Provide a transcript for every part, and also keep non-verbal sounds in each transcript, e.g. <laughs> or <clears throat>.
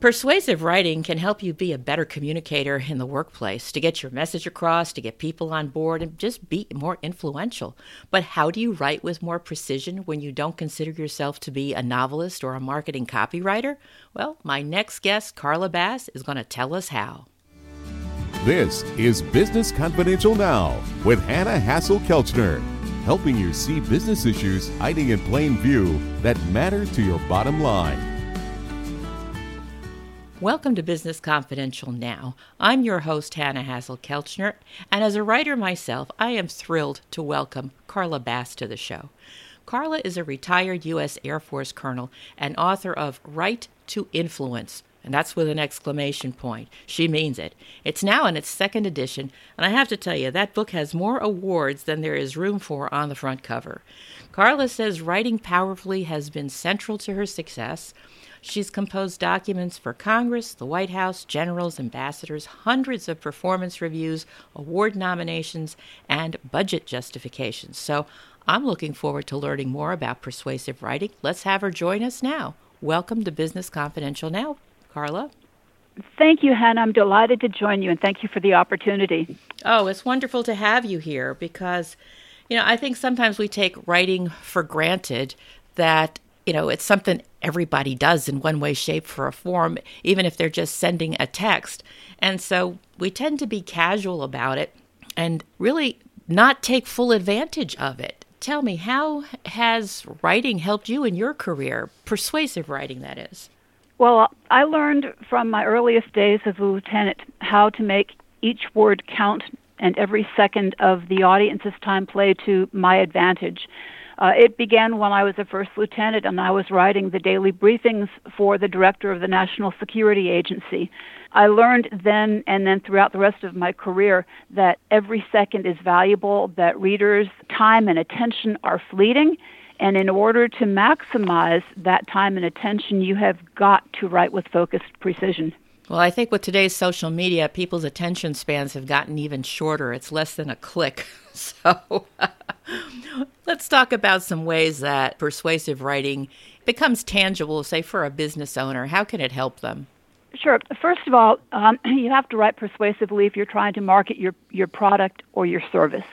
Persuasive writing can help you be a better communicator in the workplace, to get your message across, to get people on board, and just be more influential. But how do you write with more precision when you don't consider yourself to be a novelist or a marketing copywriter? Well, my next guest, Carla Bass, is going to tell us how. This is Business Confidential Now with Hanna Hasl-Kelchner, helping you see business issues hiding in plain view that matter to your bottom line. Welcome to Business Confidential Now. I'm your host, Hanna Hasl-Kelchner, and as a writer myself, I am thrilled to welcome Carla Bass to the show. Carla is a retired U.S. Air Force colonel and author of Write to Influence, and that's with an exclamation point. She means it. It's now in its second edition, and I have to tell you, that book has more awards than there is room for on the front cover. Carla says writing powerfully has been central to her success. She's composed documents for Congress, the White House, generals, ambassadors, hundreds of performance reviews, award nominations, and budget justifications. So I'm looking forward to learning more about persuasive writing. Let's have her join us now. Welcome to Business Confidential now, Carla. Thank you, Hanna. I'm delighted to join you, and thank you for the opportunity. Oh, it's wonderful to have you here because, you know, I think sometimes we take writing for granted that you know, it's something everybody does in one way, shape, or a form, even if they're just sending a text. And so we tend to be casual about it and really not take full advantage of it. Tell me, how has writing helped you in your career? Persuasive writing, that is. Well, I learned from my earliest days as a lieutenant how to make each word count and every second of the audience's time play to my advantage. Uh, it began when I was a first lieutenant and I was writing the daily briefings for the director of the National Security Agency. I learned then and then throughout the rest of my career that every second is valuable, that readers' time and attention are fleeting, and in order to maximize that time and attention, you have got to write with focused precision. Well, I think with today's social media, people's attention spans have gotten even shorter. It's less than a click. <laughs> So <laughs> let's talk about some ways that persuasive writing becomes tangible, say, for a business owner. How can it help them? Sure. First of all, um, <clears throat> you have to write persuasively if you're trying to market your, your product or your service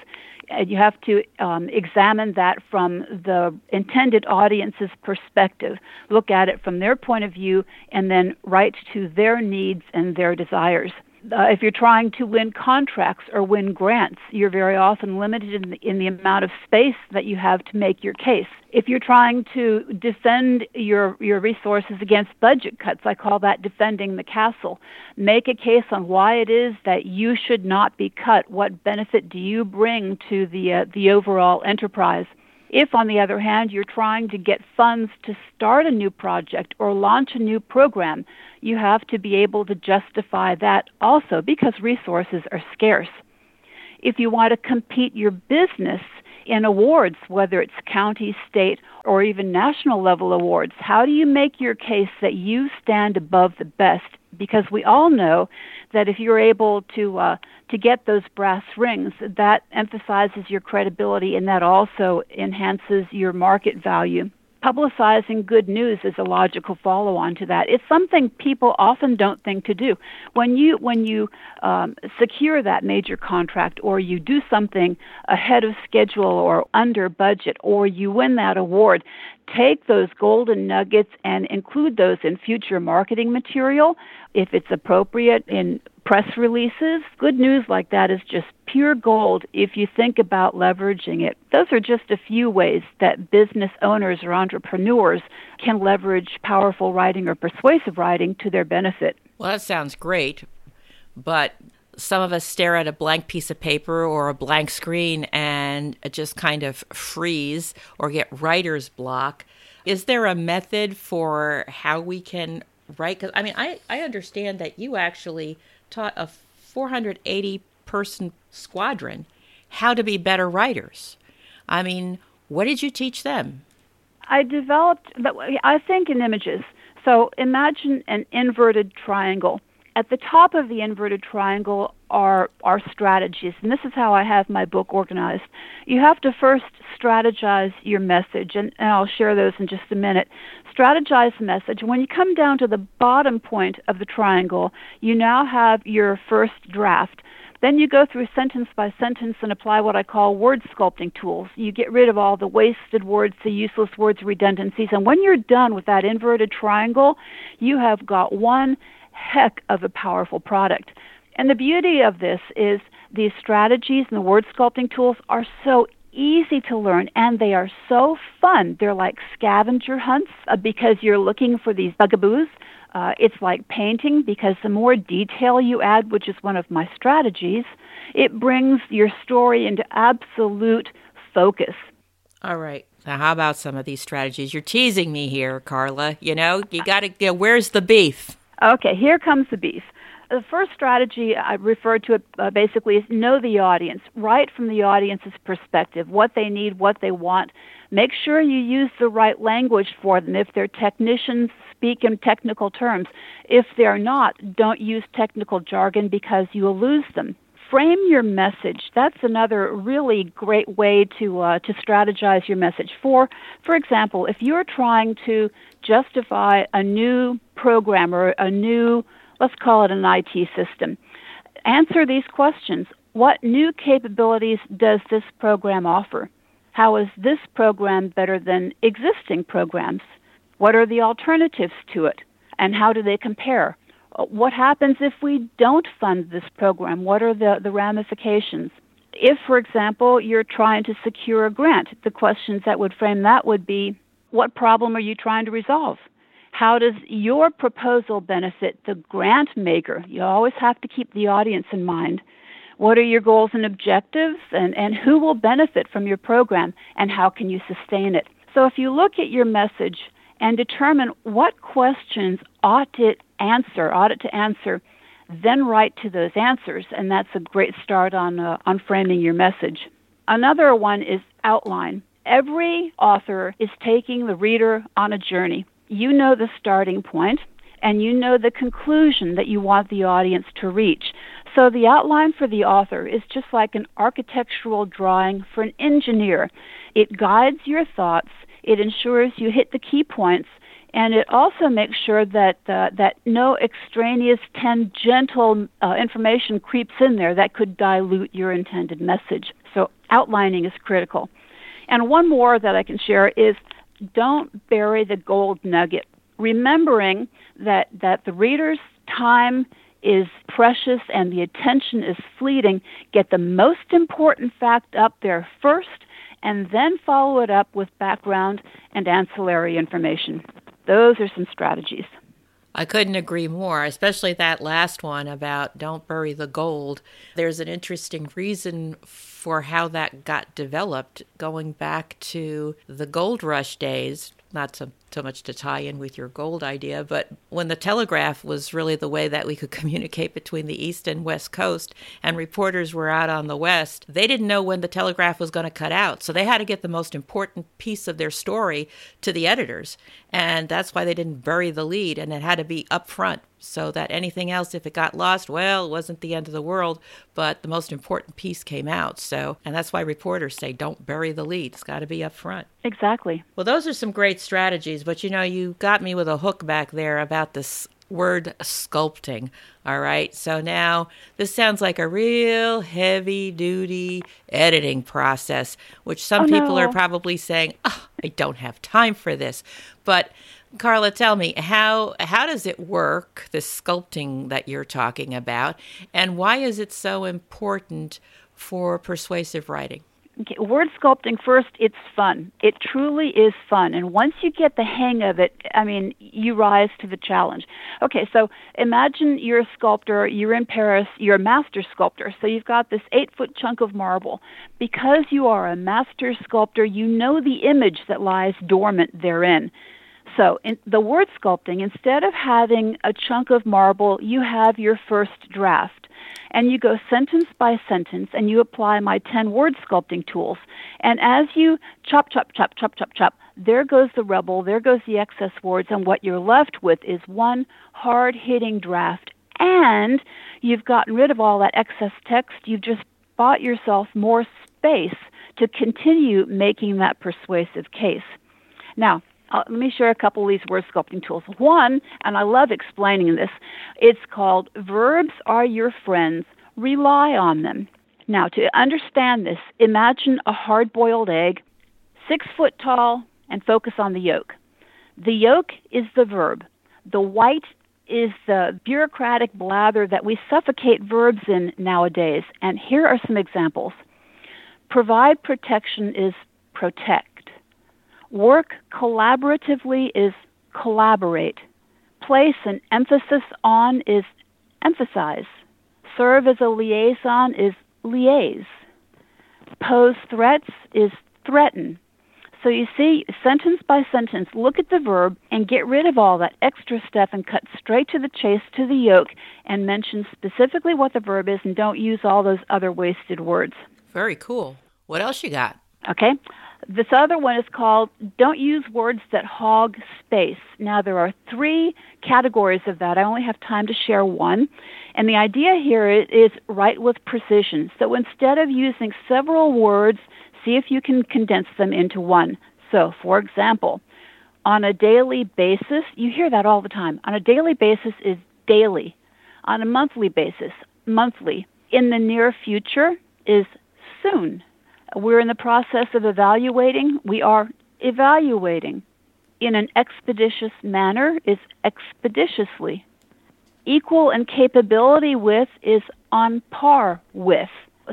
and you have to um, examine that from the intended audience's perspective, look at it from their point of view, and then write to their needs and their desires uh, if you're trying to win contracts or win grants, you're very often limited in the, in the amount of space that you have to make your case. If you're trying to defend your your resources against budget cuts, I call that defending the castle. Make a case on why it is that you should not be cut. What benefit do you bring to the uh, the overall enterprise? If, on the other hand, you're trying to get funds to start a new project or launch a new program, you have to be able to justify that also because resources are scarce. If you want to compete your business in awards, whether it's county, state, or even national level awards, how do you make your case that you stand above the best? Because we all know that if you're able to uh, to get those brass rings, that emphasizes your credibility and that also enhances your market value publicizing good news is a logical follow-on to that. It's something people often don't think to do. When you when you um, secure that major contract, or you do something ahead of schedule or under budget, or you win that award, take those golden nuggets and include those in future marketing material if it's appropriate in press releases. Good news like that is just pure gold if you think about leveraging it. Those are just a few ways that business owners or entrepreneurs can leverage powerful writing or persuasive writing to their benefit. Well, that sounds great, but some of us stare at a blank piece of paper or a blank screen and just kind of freeze or get writer's block. Is there a method for how we can write? Because I mean, I, I understand that you actually taught a 480 person squadron how to be better writers. I mean, what did you teach them? I developed, I think, in images. So imagine an inverted triangle. At the top of the inverted triangle are strategies, and this is how I have my book organized. You have to first strategize your message, and, and I'll share those in just a minute. Strategize the message. When you come down to the bottom point of the triangle, you now have your first draft. Then you go through sentence by sentence and apply what I call word sculpting tools. You get rid of all the wasted words, the useless words, redundancies, and when you're done with that inverted triangle, you have got one heck of a powerful product. And the beauty of this is these strategies and the word sculpting tools are so easy to learn and they are so fun. They're like scavenger hunts uh, because you're looking for these bugaboos uh, it's like painting because the more detail you add, which is one of my strategies, it brings your story into absolute focus. All right. Now, how about some of these strategies? You're teasing me here, Carla. You know, you got to, you know, where's the beef? Okay, here comes the beef. The first strategy I referred to it uh, basically is know the audience, right from the audience's perspective, what they need, what they want. Make sure you use the right language for them. If they're technicians, speak in technical terms. If they're not, don't use technical jargon because you will lose them. Frame your message. That's another really great way to uh, to strategize your message. For for example, if you're trying to justify a new program or a new, let's call it an IT system, answer these questions. What new capabilities does this program offer? How is this program better than existing programs? What are the alternatives to it? And how do they compare? What happens if we don't fund this program? What are the, the ramifications? If, for example, you're trying to secure a grant, the questions that would frame that would be what problem are you trying to resolve? How does your proposal benefit the grant maker? You always have to keep the audience in mind. What are your goals and objectives, and, and who will benefit from your program, and how can you sustain it? So, if you look at your message and determine what questions ought it answer, ought it to answer, then write to those answers, and that's a great start on uh, on framing your message. Another one is outline. Every author is taking the reader on a journey. You know the starting point, and you know the conclusion that you want the audience to reach. So the outline for the author is just like an architectural drawing for an engineer. It guides your thoughts it ensures you hit the key points, and it also makes sure that uh, that no extraneous tangential uh, information creeps in there that could dilute your intended message. So outlining is critical. And one more that I can share is don't bury the gold nugget. Remembering that that the reader's time is precious and the attention is fleeting, get the most important fact up there first and then follow it up with background and ancillary information. Those are some strategies. I couldn't agree more, especially that last one about don't bury the gold. There's an interesting reason for how that got developed going back to the gold rush days, not so, so much to tie in with your gold idea, but when the telegraph was really the way that we could <laughs> communicate between the East and West Coast, and reporters were out on the West, they didn't know when the telegraph was going to cut out. So they had to get the most important piece of their story to the editors. And that's why they didn't bury the lead, and it had to be up front so that anything else, if it got lost, well, it wasn't the end of the world, but the most important piece came out. So, and that's why reporters say don't bury the lead. It's got to be up front. Exactly. Well, those are some great strategies, but you know, you got me with a hook back there about this word sculpting. All right. So now this sounds like a real heavy duty editing process, which some oh, people no. are probably saying, oh, I don't have time for this. But Carla, tell me how how does it work? The sculpting that you're talking about, and why is it so important for persuasive writing? Word sculpting first, it's fun. It truly is fun. And once you get the hang of it, I mean, you rise to the challenge. Okay, so imagine you're a sculptor, you're in Paris, you're a master sculptor. So you've got this eight foot chunk of marble. Because you are a master sculptor, you know the image that lies dormant therein. So, in the word sculpting, instead of having a chunk of marble, you have your first draft. And you go sentence by sentence and you apply my 10 word sculpting tools. And as you chop, chop, chop, chop, chop, chop, there goes the rubble, there goes the excess words, and what you're left with is one hard hitting draft and you've gotten rid of all that excess text. You've just bought yourself more space to continue making that persuasive case. Now, uh, let me share a couple of these word sculpting tools. One, and I love explaining this, it's called Verbs Are Your Friends, Rely on Them. Now, to understand this, imagine a hard boiled egg, six foot tall, and focus on the yolk. The yolk is the verb, the white is the bureaucratic blather that we suffocate verbs in nowadays. And here are some examples. Provide protection is protect. Work collaboratively is collaborate. Place an emphasis on is emphasize. Serve as a liaison is liaise. Pose threats is threaten. So you see, sentence by sentence, look at the verb and get rid of all that extra stuff and cut straight to the chase, to the yolk, and mention specifically what the verb is and don't use all those other wasted words. Very cool. What else you got? Okay. This other one is called Don't Use Words That Hog Space. Now, there are three categories of that. I only have time to share one. And the idea here is write with precision. So instead of using several words, see if you can condense them into one. So, for example, on a daily basis, you hear that all the time. On a daily basis is daily. On a monthly basis, monthly. In the near future is soon. We're in the process of evaluating. We are evaluating. In an expeditious manner is expeditiously. Equal in capability with is on par with.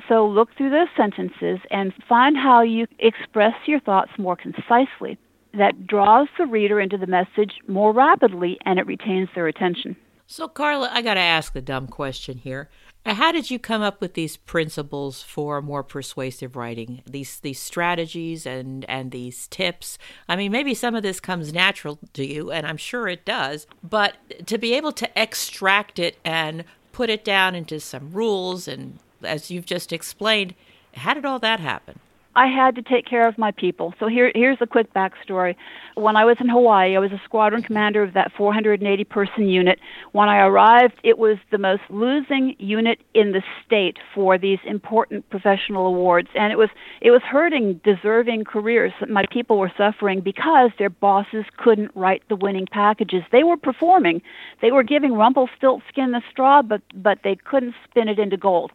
So look through those sentences and find how you express your thoughts more concisely. That draws the reader into the message more rapidly and it retains their attention. So, Carla, I got to ask the dumb question here. Uh, how did you come up with these principles for more persuasive writing? These these strategies and and these tips. I mean, maybe some of this comes natural to you, and I'm sure it does. But to be able to extract it and put it down into some rules and as you've just explained, how did all that happen? I had to take care of my people. So here, here's a quick backstory. When I was in Hawaii, I was a squadron commander of that 480 person unit. When I arrived, it was the most losing unit in the state for these important professional awards, and it was it was hurting deserving careers. My people were suffering because their bosses couldn't write the winning packages. They were performing, they were giving Rumpelstiltskin the straw, but but they couldn't spin it into gold.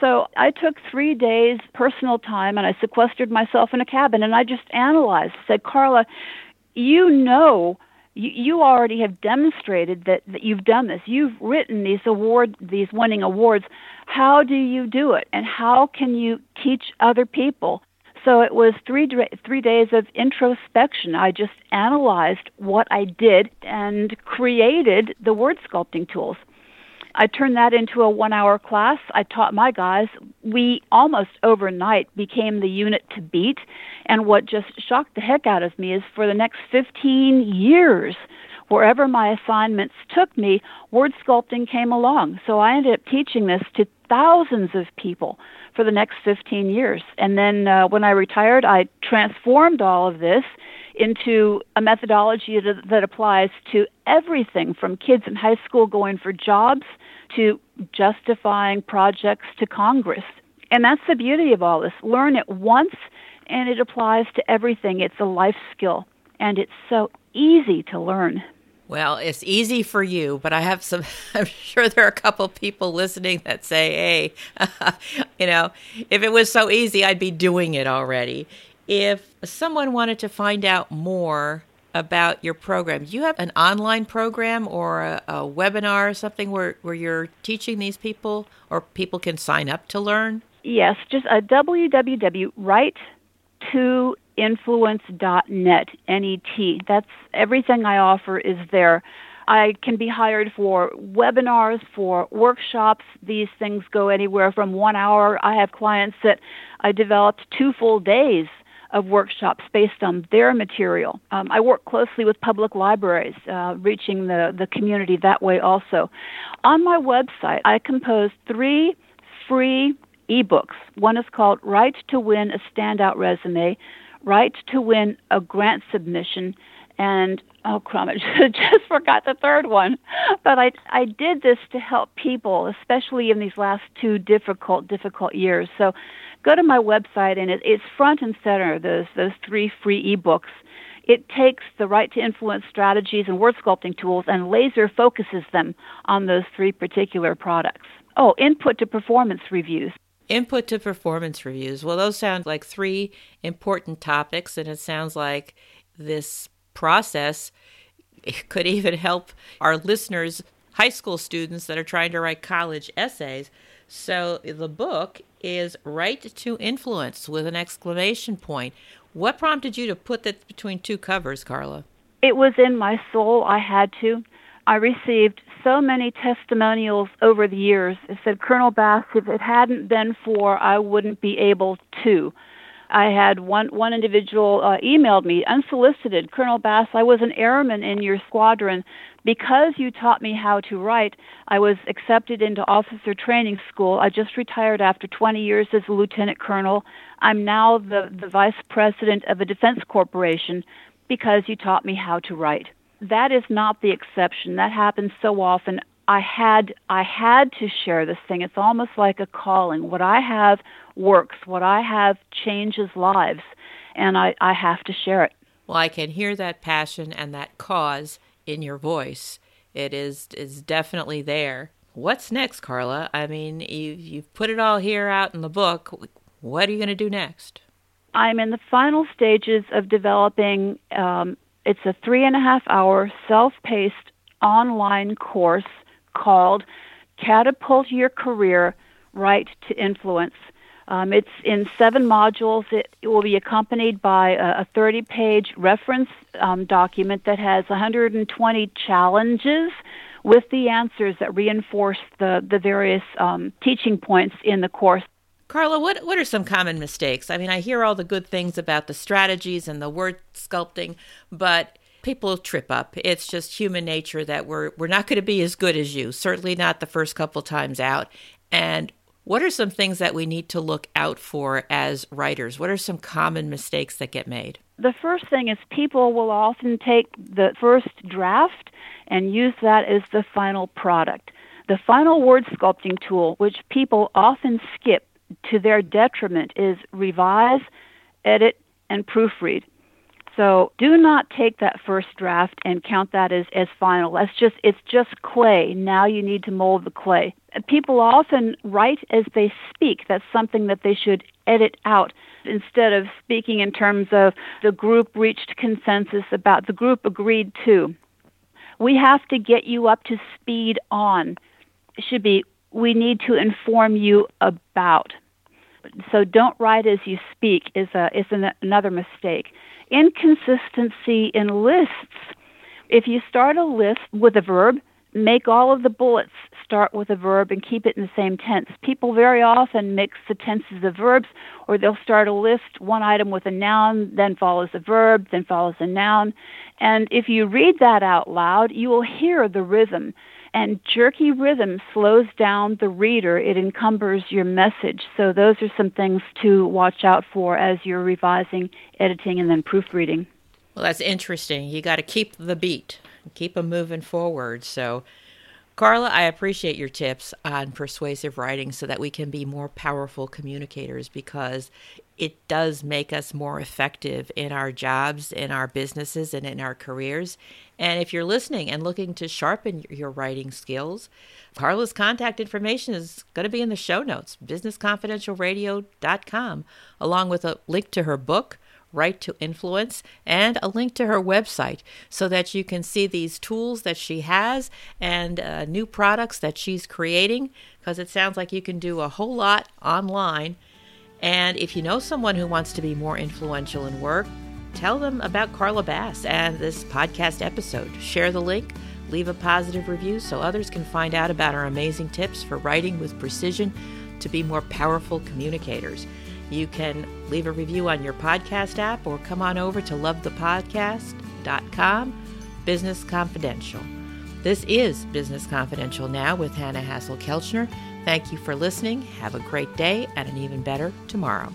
So I took three days personal time and I sequestered myself in a cabin and I just analyzed. Said, Carla, you know you, you already have demonstrated that, that you've done this. You've written these award these winning awards. How do you do it? And how can you teach other people? So it was three three days of introspection. I just analyzed what I did and created the word sculpting tools. I turned that into a one hour class. I taught my guys. We almost overnight became the unit to beat. And what just shocked the heck out of me is for the next 15 years, wherever my assignments took me, word sculpting came along. So I ended up teaching this to thousands of people for the next 15 years. And then uh, when I retired, I transformed all of this into a methodology that, that applies to everything from kids in high school going for jobs to justifying projects to Congress. And that's the beauty of all this. Learn it once and it applies to everything. It's a life skill and it's so easy to learn. Well, it's easy for you, but I have some, <laughs> I'm sure there are a couple people listening that say, hey, <laughs> you know, if it was so easy, I'd be doing it already. If someone wanted to find out more about your program, you have an online program or a, a webinar or something where, where you're teaching these people or people can sign up to learn? Yes, just uh, a www.write2influence.net, N-E-T. That's everything I offer is there. I can be hired for webinars, for workshops. These things go anywhere from one hour. I have clients that I developed two full days of workshops based on their material. Um, I work closely with public libraries, uh, reaching the, the community that way also. On my website, I composed three free ebooks. One is called Write to Win a Standout Resume, Write to Win a Grant Submission, and oh crumb, <laughs> I just forgot the third one. But I I did this to help people, especially in these last two difficult difficult years. So go to my website and it, it's front and center those those three free ebooks. It takes the Write to Influence strategies and word sculpting tools and laser focuses them on those three particular products. Oh, input to performance reviews. Input to performance reviews. Well, those sound like three important topics, and it sounds like this process <laughs> could even help our listeners, high school students that are trying to write college essays. So the book is Write to Influence with an exclamation point. What prompted you to put that between two covers, Carla? It was in my soul. I had to. I received so many testimonials over the years. It said, Colonel Bass, if it hadn't been for, I wouldn't be able to. I had one one individual uh, emailed me unsolicited, Colonel Bass. I was an airman in your squadron. Because you taught me how to write, I was accepted into officer training school. I just retired after 20 years as a lieutenant colonel. I'm now the, the vice president of a defense corporation because you taught me how to write. That is not the exception. That happens so often. I had I had to share this thing. It's almost like a calling. What I have works. What I have changes lives, and I, I have to share it. Well, I can hear that passion and that cause in your voice. It is is definitely there. What's next, Carla? I mean, you've, you've put it all here out in the book. What are you going to do next? I'm in the final stages of developing. Um, it's a three and a half hour self paced online course called Catapult Your Career Write to Influence. Um, it's in seven modules. It, it, will be accompanied by a 30 page reference um, document that has 120 challenges with the answers that reinforce the, the various um, teaching points in the course. Carla, what, what are some common mistakes? I mean, I hear all the good things about the strategies and the word sculpting, but people trip up. It's just human nature that we're we're not going to be as good as you. Certainly not the first couple times out. And what are some things that we need to look out for as writers? What are some common mistakes that get made? The first thing is people will often take the first draft and use that as the final product. The final word sculpting tool, which people often skip to their detriment, is revise, edit, and proofread. So do not take that first draft and count that as, as final. That's just it's just clay. Now you need to mold the clay. People often write as they speak. That's something that they should edit out instead of speaking in terms of the group reached consensus about the group agreed to. We have to get you up to speed on. It should be we need to inform you about. So don't write as you speak is a is an, another mistake inconsistency in lists. If you start a list with a verb, make all of the bullets start with a verb and keep it in the same tense. People very often mix the tenses of verbs, or they'll start a list, one item with a noun, then follows a verb, then follows a noun. And if you read that out loud, you will hear the rhythm. And jerky rhythm slows down the reader, it encumbers your message. So, those are some things to watch out for as you're revising, editing, and then proofreading. Well, that's interesting. You got to keep the beat, keep them moving forward. So, Carla, I appreciate your tips on persuasive writing so that we can be more powerful communicators because it does make us more effective in our jobs, in our businesses, and in our careers. And if you're listening and looking to sharpen your writing skills, Carla's contact information is going to be in the show notes, businessconfidentialradio.com, along with a link to her book, Write to Influence, and a link to her website so that you can see these tools that she has and uh, new products that she's creating. Because it sounds like you can do a whole lot online. And if you know someone who wants to be more influential in work, tell them about Carla Bass and this podcast episode. Share the link, leave a positive review so others can find out about our amazing tips for writing with precision to be more powerful communicators. You can leave a review on your podcast app or come on over to lovethepodcast.com, Business Confidential. This is Business Confidential Now with Hanna Hasl-Kelchner. Thank you for listening. Have a great day and an even better tomorrow.